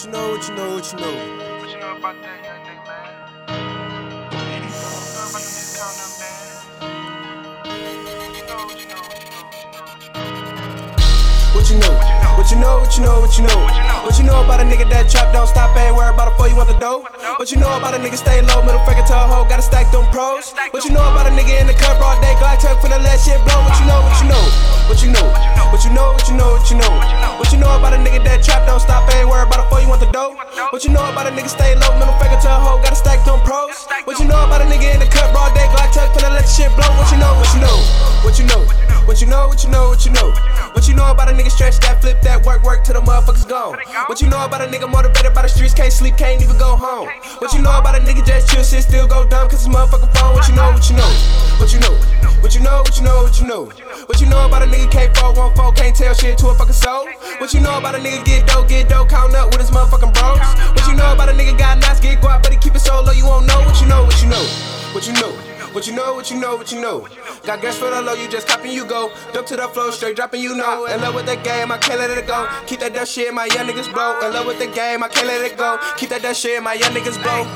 What you know, what you know, what you know. What you know about that young nigga, man? What you know about the music count man? What you know, what you know, what you know, What you know, about a nigga that trap, don't stop, ain't worry about it before you want the dough. What you know about a nigga stay low, middle finger to a hoe, gotta stack them pros. What you know about a nigga in the cup, all day, Glock tuck finna let shit blow. What you know, what you know, what you know, What you know about a nigga stay low, middle finger to a hoe, gotta stack them pros. What you know about a nigga in the cup, all day, Glock tuck finna let the shit blow. What you know, what you know, what you know, what you know, what you know, what you know. What you know about a nigga stretch that flip that work work till the motherfuckers gone? What you know about a nigga motivated by the streets can't sleep can't even go home? What you know about a nigga just chill shit still go dumb cause his motherfucking phone? What you know? What you know? What you know? What you know? What you know? What you know? What you know about a nigga can't fall one four can't tell shit to a fucking soul? What you know about a nigga get dope get dope count up with his motherfucking bros? What you know? What you know, what you know, what you know. Got gas for the low, you just copy, you go. Dump to the flow, straight dropping, you know. In love with the game, I can't let it go. Keep that dumb shit, my young niggas blow. In love with the game, I can't let it go. Keep that dumb shit, my young niggas blow.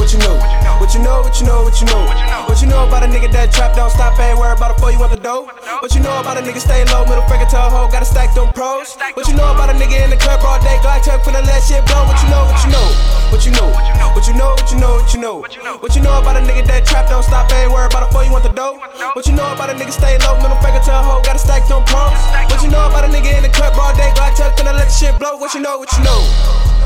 What you know? What you know? What you know? What you know? What you know about a nigga that trap don't stop, ain't worry about it before you want the dough. What you know about a nigga stay low, middle finger to a hoe, gotta stack them pros. What you know about a nigga in the club all What you know? What you know about a nigga that trap don't stop, ain't worry about a before you want the dough. What you know about a nigga stay low, middle finger to a hoe, gotta stack them pros. What you know about a nigga in the club all day, Glock tuck finna let the shit blow. What you know? What you know?